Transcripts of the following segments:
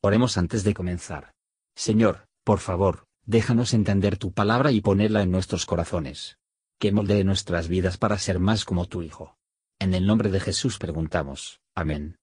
Oremos antes de comenzar. Señor, por favor, déjanos entender tu palabra y ponerla en nuestros corazones. Que moldee nuestras vidas para ser más como tu Hijo. En el nombre de Jesús preguntamos. Amén.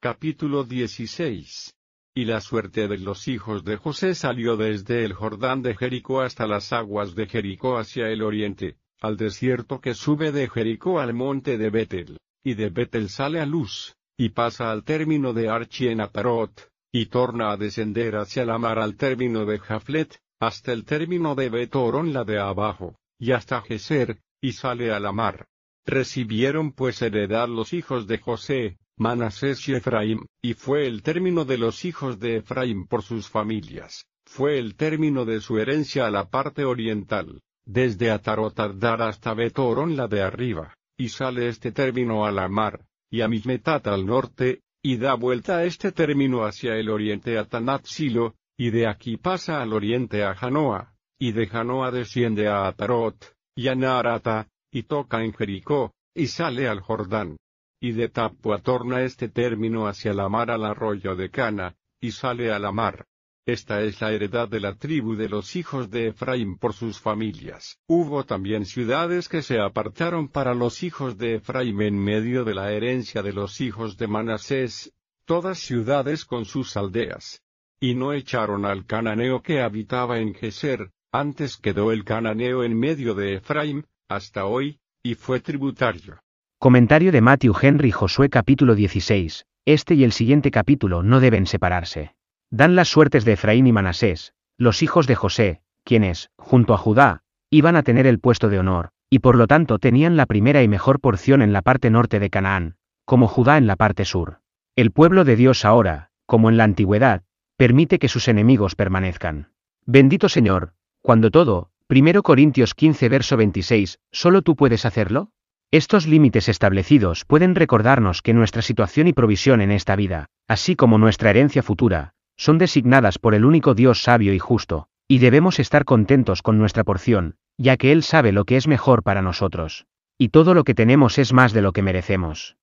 Capítulo 16 Y la suerte de los hijos de José salió desde el Jordán de Jericó hasta las aguas de Jericó hacia el oriente, al desierto que sube de Jericó al monte de Betel, y de Betel sale a luz, y pasa al término de Archi en Atarot, y torna a descender hacia la mar al término de Jaflet, hasta el término de Betorón la de abajo, y hasta Geser, y sale a la mar. Recibieron pues heredad los hijos de José, Manasés y Efraín, y fue el término de los hijos de Efraín por sus familias, fue el término de su herencia a la parte oriental, desde Atarotardar hasta Betorón la de arriba, y sale este término a la mar, y a Mismetat al norte, y da vuelta este término hacia el oriente a Tanatzilo, y de aquí pasa al oriente a Janoa, y de Janoa desciende a Atarot, y a Narata, y toca en Jericó, y sale al Jordán. Y de Tapua torna este término hacia la mar al arroyo de Cana, y sale a la mar. Esta es la heredad de la tribu de los hijos de Efraín por sus familias. Hubo también ciudades que se apartaron para los hijos de Efraín en medio de la herencia de los hijos de Manasés, todas ciudades con sus aldeas. Y no echaron al cananeo que habitaba en Geser, antes quedó el cananeo en medio de Efraín, hasta hoy, y fue tributario. Comentario de Matthew Henry Josué capítulo 16. Este y el siguiente capítulo no deben separarse. Dan las suertes de Efraín y Manasés, los hijos de José, quienes, junto a Judá, iban a tener el puesto de honor, y por lo tanto tenían la primera y mejor porción en la parte norte de Canaán, como Judá en la parte sur. El pueblo de Dios ahora, como en la antigüedad, permite que sus enemigos permanezcan. Bendito Señor, cuando todo, 1 Corintios 15 verso 26, ¿solo tú puedes hacerlo? Estos límites establecidos pueden recordarnos que nuestra situación y provisión en esta vida, así como nuestra herencia futura, son designadas por el único Dios sabio y justo, y debemos estar contentos con nuestra porción, ya que Él sabe lo que es mejor para nosotros. Y todo lo que tenemos es más de lo que merecemos.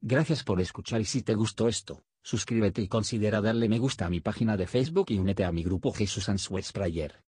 Gracias por escuchar y si te gustó esto, suscríbete y considera darle me gusta a mi página de Facebook y únete a mi grupo Jesús Answers Prayer.